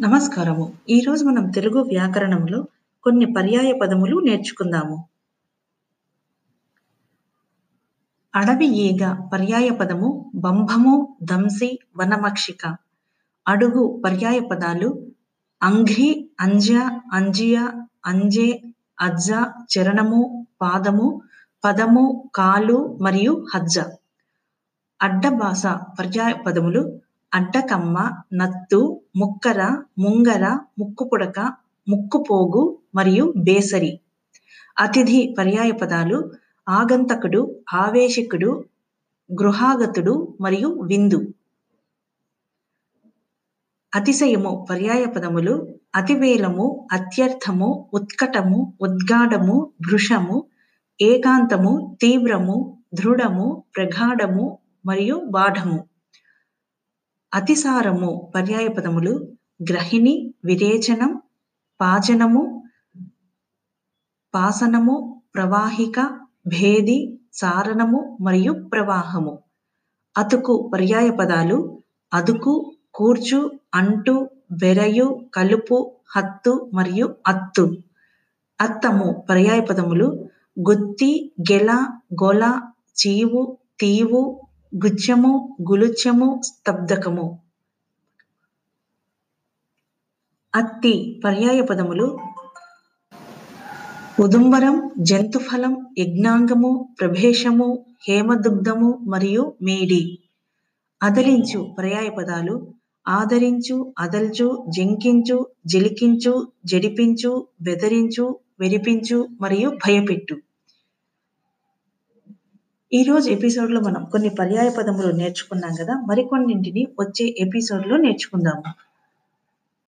నమస్కారము. ఈరోజు మనం తెలుగు వ్యాకరణంలో కొన్ని పర్యాయ పదములు నేర్చుకుందాము. అడవి ఈగ పర్యాయ పదము బంభము, దంసి, వనమక్షిక. అడుగు పర్యాయ పదాలు అంఘ్రి, అంజ, అంజియ, అంజె, అజ్జ, చరణము, పాదము, పదము, కాలు మరియు హజ్జ. అడ్డబాస పర్యాయ పదములు అడ్డకమ్మ, నత్తు, ముక్కర, ముంగర, ముక్కుపుడక, ముక్కుపోగు మరియు బేసరి. అతిథి పర్యాయ పదాలు ఆగంతకుడు, ఆవేశికుడు, గృహాగతుడు మరియు విందు. అతిశయము పర్యాయ పదములు అతివేలము, అత్యర్థము, ఉత్కటము, ఉద్గాఢము, భృషము ఏకాంతము, తీవ్రము, దృఢము, ప్రగాఢము మరియు బాఢము. అతిసారము పర్యాయ పదములు గ్రహిణి, విరేచనం, పాచనము, పాసనము, ప్రవాహిక, భేది, సారణము మరియు ప్రవాహము. అతుకు పర్యాయ పదాలు అదుకు, కూర్చు, అంటు, బెరయు, కలుపు, హత్తు మరియు అత్తు. అత్తము పర్యాయ పదములు గుత్తి, గెల, గొల, చీవు, తీవు, గుచ్ఛము, గులుచ్చము, స్తబ్దకము. అత్తి పర్యాయ పదములు ఉదుంబరం, జంతుఫలం, యజ్ఞాంగము, ప్రభేషము, హేమదుగ్ధము మరియు మేడి. అదలించు పర్యాయ పదాలు ఆదరించు, అదల్చు, జంకించు, జలికించు జడిపించు, బెదిరించు, వెరిపించు మరియు భయపెట్టు. ఈరోజు ఎపిసోడ్లో మనం కొన్ని పర్యాయ పదములు నేర్చుకున్నాం కదా మరికొన్నింటిని వచ్చే ఎపిసోడ్లో నేర్చుకుందాము.